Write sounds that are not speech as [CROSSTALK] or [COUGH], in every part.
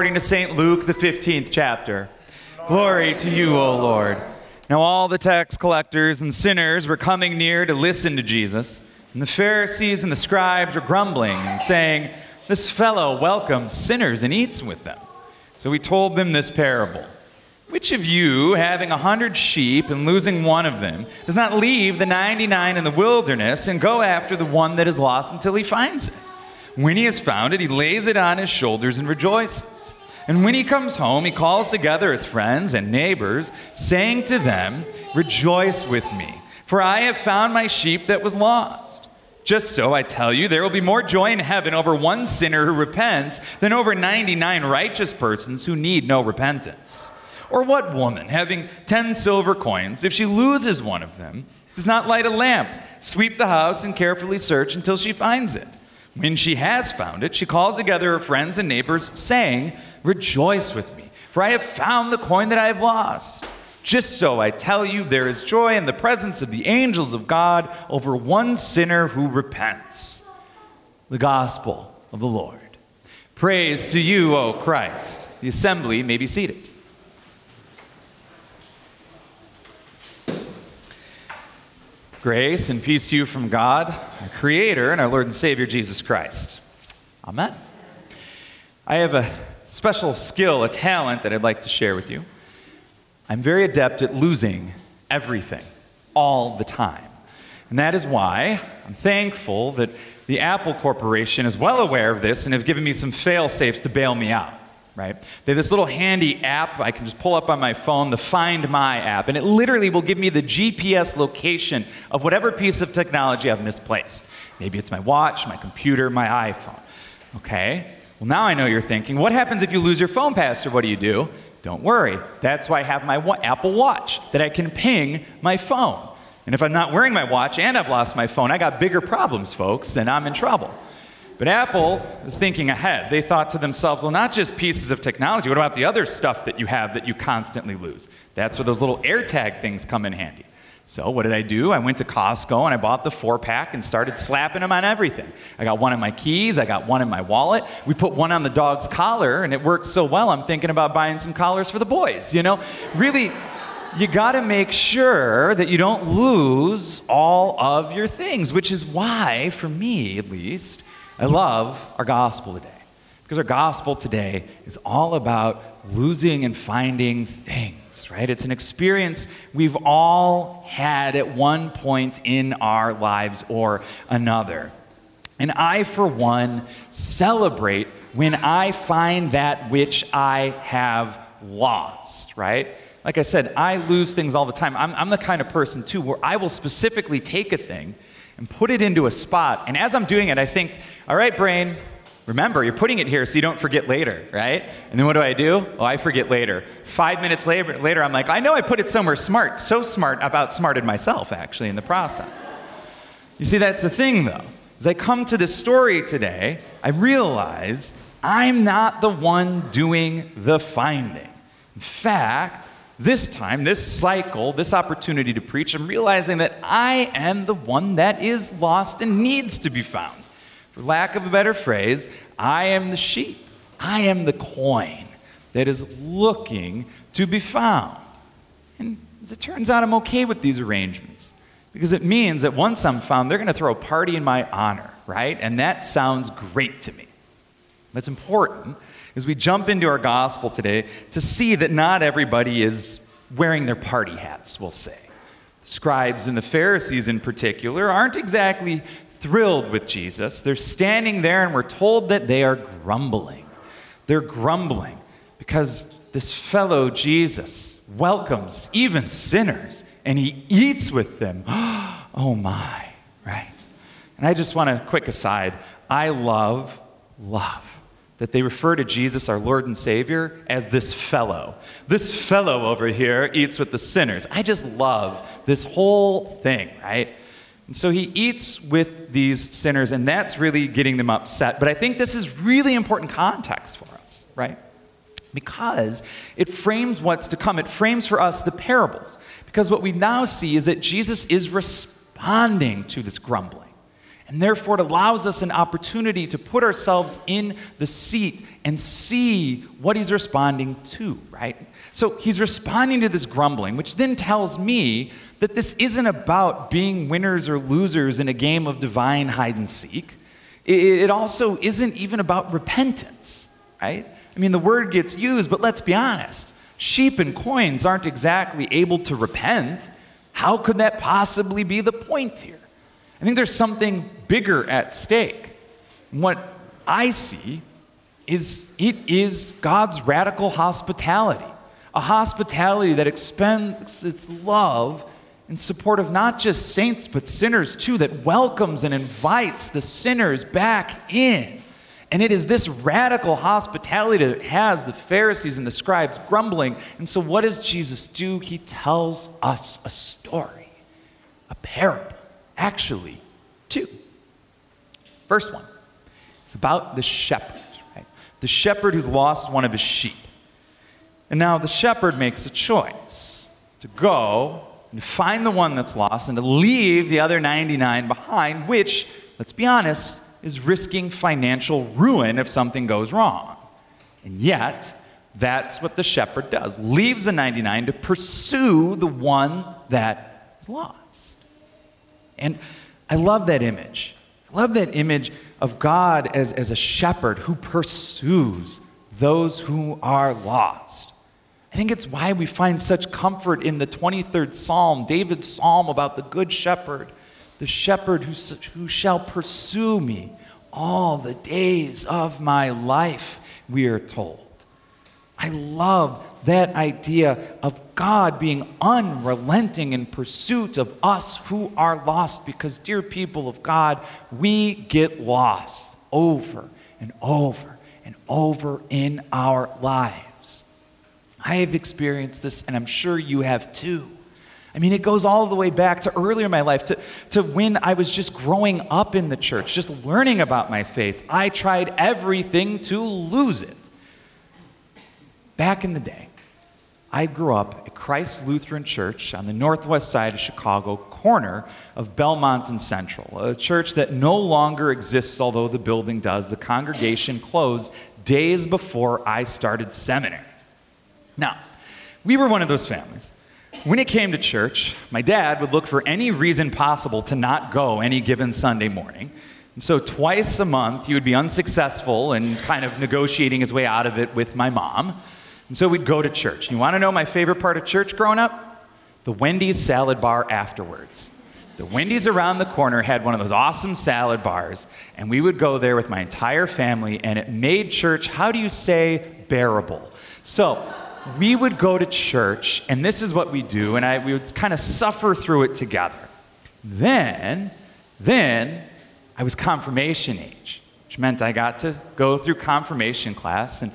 according to St. Luke, the 15th chapter. Glory to you, O Lord. Now, all the tax collectors and sinners were coming near to listen to Jesus, and the Pharisees and the scribes were grumbling and saying, This fellow welcomes sinners and eats with them. So he told them this parable. Which of you, having a hundred sheep and losing one of them, does not leave the 99 in the wilderness and go after the one that is lost until he finds it? When he has found it, he lays it on his shoulders and rejoices. And when he comes home, he calls together his friends and neighbors, saying to them, Rejoice with me, for I have found my sheep that was lost. Just so, I tell you, there will be more joy in heaven over one sinner who repents than over 99 righteous persons who need no repentance. Or what woman, having 10 silver coins, if she loses one of them, does not light a lamp, sweep the house, and carefully search until she finds it? When she has found it, she calls together her friends and neighbors, saying, Rejoice with me, for I have found the coin that I have lost. Just so I tell you, there is joy in the presence of the angels of God over one sinner who repents. The gospel of the Lord. Praise to you, O Christ. The assembly may be seated. Grace and peace to you from God, our Creator, and our Lord and Savior, Jesus Christ. Amen. I have a special skill, a talent that I'd like to share with you. I'm very adept at losing everything all the time. And that is why I'm thankful that the Apple Corporation is well aware of this and have given me some fail safes to bail me out right? They have this little handy app I can just pull up on my phone, the Find My app, and it literally will give me the GPS location of whatever piece of technology I've misplaced. Maybe it's my watch, my computer, my iPhone. Okay? Well, now I know you're thinking, what happens if you lose your phone, Pastor? What do you do? Don't worry. That's why I have my Apple Watch, that I can ping my phone. And if I'm not wearing my watch and I've lost my phone, I got bigger problems, folks, and I'm in trouble. But Apple was thinking ahead. They thought to themselves, well, not just pieces of technology, what about the other stuff that you have that you constantly lose? That's where those little AirTag things come in handy. So, what did I do? I went to Costco and I bought the four pack and started slapping them on everything. I got one in my keys, I got one in my wallet. We put one on the dog's collar and it worked so well, I'm thinking about buying some collars for the boys. You know, really, you got to make sure that you don't lose all of your things, which is why, for me at least, I love our gospel today because our gospel today is all about losing and finding things, right? It's an experience we've all had at one point in our lives or another. And I, for one, celebrate when I find that which I have lost, right? Like I said, I lose things all the time. I'm, I'm the kind of person, too, where I will specifically take a thing and put it into a spot. And as I'm doing it, I think, all right, brain, remember, you're putting it here so you don't forget later, right? And then what do I do? Oh, I forget later. Five minutes later, later I'm like, I know I put it somewhere smart. So smart, I've outsmarted myself, actually, in the process. You see, that's the thing, though. As I come to this story today, I realize I'm not the one doing the finding. In fact, this time, this cycle, this opportunity to preach, I'm realizing that I am the one that is lost and needs to be found. For lack of a better phrase, I am the sheep. I am the coin that is looking to be found. And as it turns out, I'm okay with these arrangements because it means that once I'm found, they're going to throw a party in my honor, right? And that sounds great to me. That's important as we jump into our gospel today to see that not everybody is wearing their party hats, we'll say. The scribes and the Pharisees, in particular, aren't exactly thrilled with Jesus. They're standing there, and we're told that they are grumbling. They're grumbling because this fellow Jesus welcomes even sinners and he eats with them. [GASPS] oh my, right? And I just want a quick aside. I love love that they refer to Jesus, our Lord and Savior, as this fellow. This fellow over here eats with the sinners. I just love this whole thing, right? And so he eats with these sinners, and that's really getting them upset. But I think this is really important context for us, right? Because it frames what's to come. It frames for us the parables. Because what we now see is that Jesus is responding to this grumbling. And therefore, it allows us an opportunity to put ourselves in the seat and see what he's responding to, right? So he's responding to this grumbling, which then tells me that this isn't about being winners or losers in a game of divine hide and seek. It also isn't even about repentance, right? I mean, the word gets used, but let's be honest. Sheep and coins aren't exactly able to repent. How could that possibly be the point here? I think there's something bigger at stake. what I see is it is God's radical hospitality, a hospitality that expends its love in support of not just saints but sinners too, that welcomes and invites the sinners back in. And it is this radical hospitality that has the Pharisees and the scribes grumbling. And so, what does Jesus do? He tells us a story, a parable actually two. First one, it's about the shepherd, right? The shepherd who's lost one of his sheep. And now the shepherd makes a choice to go and find the one that's lost and to leave the other 99 behind, which, let's be honest, is risking financial ruin if something goes wrong. And yet, that's what the shepherd does leaves the 99 to pursue the one that is lost. And I love that image. I love that image of God as, as a shepherd who pursues those who are lost. I think it's why we find such comfort in the 23rd Psalm, David's psalm about the good shepherd, the shepherd who, who shall pursue me all the days of my life, we are told. I love that idea of God being unrelenting in pursuit of us who are lost because, dear people of God, we get lost over and over and over in our lives. I have experienced this, and I'm sure you have too. I mean, it goes all the way back to earlier in my life, to, to when I was just growing up in the church, just learning about my faith. I tried everything to lose it. Back in the day, I grew up at Christ Lutheran Church on the northwest side of Chicago, corner of Belmont and Central, a church that no longer exists, although the building does. The congregation closed days before I started seminary. Now, we were one of those families. When it came to church, my dad would look for any reason possible to not go any given Sunday morning. And so, twice a month, he would be unsuccessful in kind of negotiating his way out of it with my mom. And so we'd go to church. You want to know my favorite part of church growing up? The Wendy's salad bar afterwards. The Wendy's around the corner had one of those awesome salad bars, and we would go there with my entire family, and it made church, how do you say, bearable? So we would go to church, and this is what we do, and I, we would kind of suffer through it together. Then, then I was confirmation age, which meant I got to go through confirmation class, and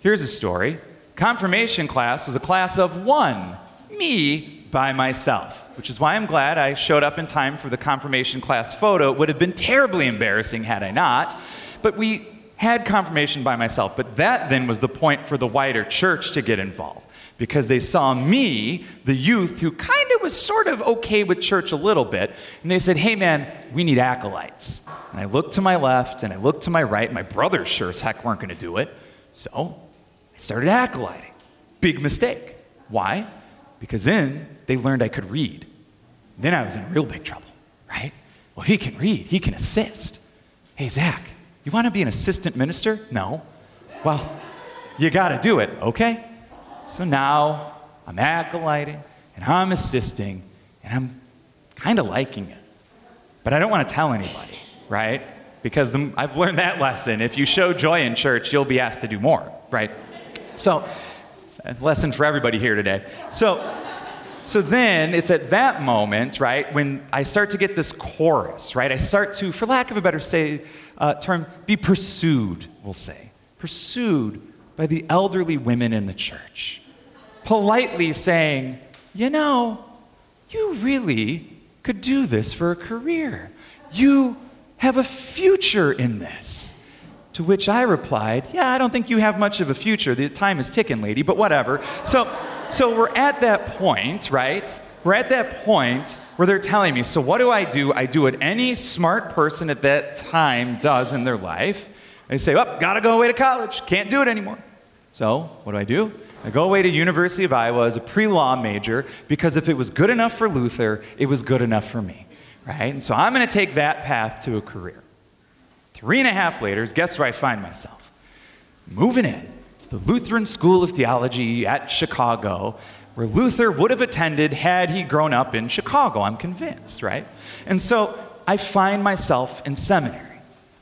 here's a story. Confirmation class was a class of one, me by myself, which is why I'm glad I showed up in time for the confirmation class photo. It would have been terribly embarrassing had I not. But we had confirmation by myself. But that then was the point for the wider church to get involved because they saw me, the youth, who kind of was sort of okay with church a little bit, and they said, Hey man, we need acolytes. And I looked to my left and I looked to my right. My brothers sure as heck weren't going to do it. So I started acolyting. Big mistake. Why? Because then they learned I could read. Then I was in real big trouble, right? Well, he can read, he can assist. Hey, Zach, you want to be an assistant minister? No. Well, you got to do it, okay? So now I'm acolyting and I'm assisting and I'm kind of liking it. But I don't want to tell anybody, right? Because the, I've learned that lesson. If you show joy in church, you'll be asked to do more, right? So, lesson for everybody here today. So, so then it's at that moment, right, when I start to get this chorus, right? I start to, for lack of a better say, uh, term, be pursued, we'll say. Pursued by the elderly women in the church. Politely saying, you know, you really could do this for a career. You have a future in this. To which I replied, Yeah, I don't think you have much of a future. The time is ticking, lady, but whatever. So, so we're at that point, right? We're at that point where they're telling me, so what do I do? I do what any smart person at that time does in their life. They say, well, gotta go away to college. Can't do it anymore. So what do I do? I go away to University of Iowa as a pre-law major because if it was good enough for Luther, it was good enough for me, right? And so I'm going to take that path to a career. Three and a half later, guess where I find myself? Moving in to the Lutheran School of Theology at Chicago, where Luther would have attended had he grown up in Chicago, I'm convinced, right? And so I find myself in seminary.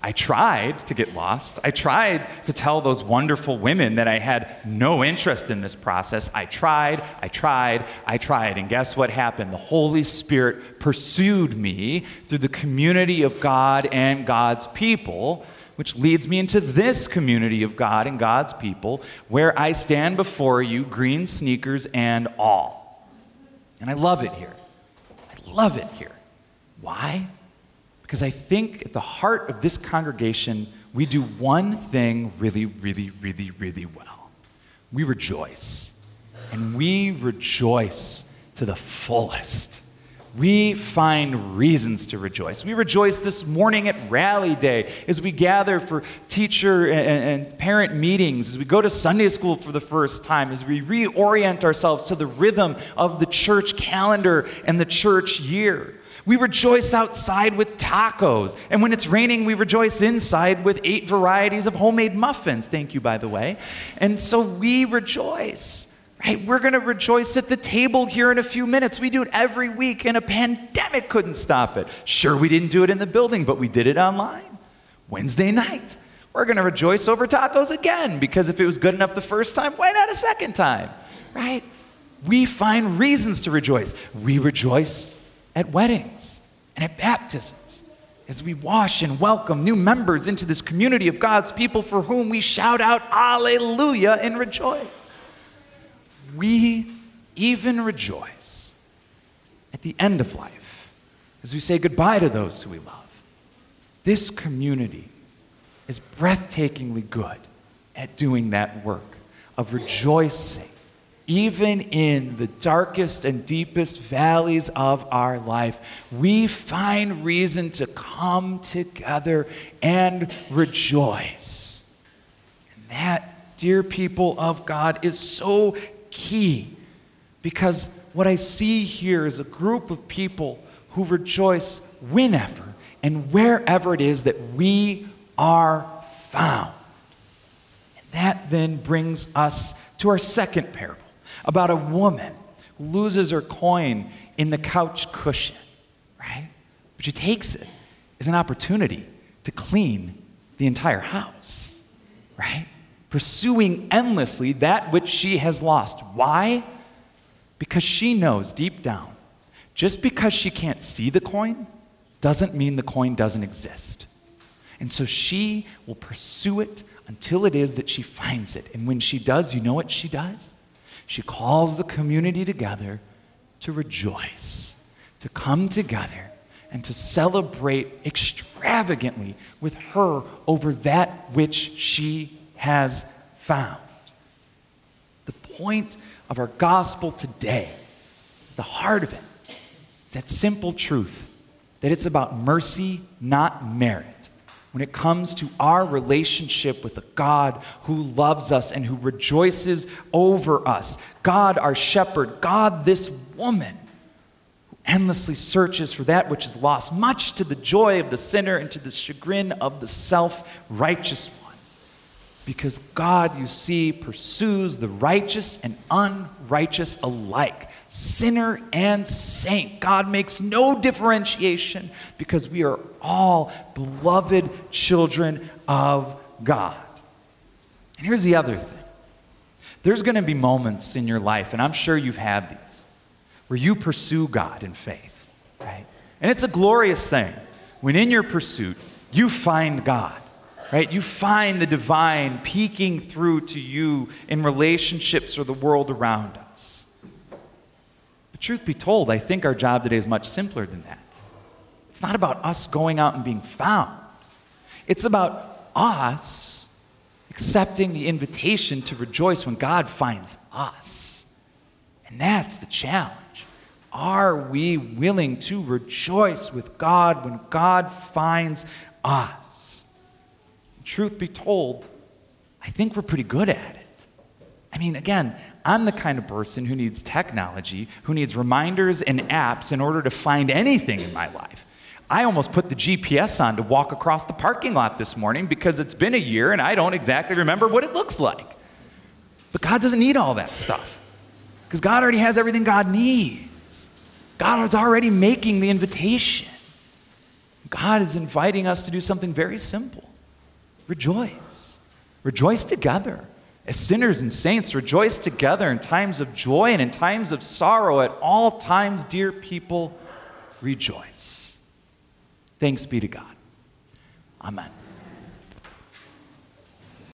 I tried to get lost. I tried to tell those wonderful women that I had no interest in this process. I tried, I tried, I tried. And guess what happened? The Holy Spirit pursued me through the community of God and God's people which leads me into this community of God and God's people, where I stand before you, green sneakers and all. And I love it here. I love it here. Why? Because I think at the heart of this congregation, we do one thing really, really, really, really well. We rejoice. And we rejoice to the fullest we find reasons to rejoice. We rejoice this morning at Rally Day as we gather for teacher and, parent meetings, as we go to Sunday school for the first time, as we reorient ourselves to the rhythm of the church calendar and the church year. We rejoice outside with tacos. And when it's raining, we rejoice inside with eight varieties of homemade muffins. Thank you, by the way. And so we rejoice. Right? We're going to rejoice at the table here in a few minutes. We do it every week, and a pandemic couldn't stop it. Sure, we didn't do it in the building, but we did it online. Wednesday night, we're going to rejoice over tacos again because if it was good enough the first time, why not a second time? Right? We find reasons to rejoice. We rejoice at weddings and at baptisms as we wash and welcome new members into this community of God's people for whom we shout out, Alleluia, and rejoice we even rejoice at the end of life as we say goodbye to those who we love. This community is breathtakingly good at doing that work of rejoicing, even in the darkest and deepest valleys of our life. We find reason to come together and rejoice. And that, dear people of God, is so key because what I see here is a group of people who rejoice whenever and wherever it is that we are found. And that then brings us to our second parable about a woman who loses her coin in the couch cushion, right? But she takes it as an opportunity to clean the entire house, right? pursuing endlessly that which she has lost. Why? Because she knows deep down, just because she can't see the coin doesn't mean the coin doesn't exist. And so she will pursue it until it is that she finds it. And when she does, you know what she does? She calls the community together to rejoice, to come together, and to celebrate extravagantly with her over that which she has found. The point of our gospel today, the heart of it, is that simple truth that it's about mercy, not merit. When it comes to our relationship with a God who loves us and who rejoices over us, God, our shepherd, God, this woman who endlessly searches for that which is lost, much to the joy of the sinner and to the chagrin of the self righteous one. Because God, you see, pursues the righteous and unrighteous alike, sinner and saint. God makes no differentiation because we are all beloved children of God. And here's the other thing there's going to be moments in your life, and I'm sure you've had these, where you pursue God in faith, right? And it's a glorious thing when in your pursuit you find God right? You find the divine peeking through to you in relationships or the world around us. But truth be told, I think our job today is much simpler than that. It's not about us going out and being found, it's about us accepting the invitation to rejoice when God finds us. And that's the challenge. Are we willing to rejoice with God when God finds us? Truth be told, I think we're pretty good at it. I mean, again, I'm the kind of person who needs technology, who needs reminders and apps in order to find anything in my life. I almost put the GPS on to walk across the parking lot this morning because it's been a year and I don't exactly remember what it looks like. But God doesn't need all that stuff because God already has everything God needs. God is already making the invitation. God is inviting us to do something very simple rejoice. Rejoice together. As sinners and saints, rejoice together in times of joy and in times of sorrow. At all times, dear people, rejoice. Thanks be to God. Amen.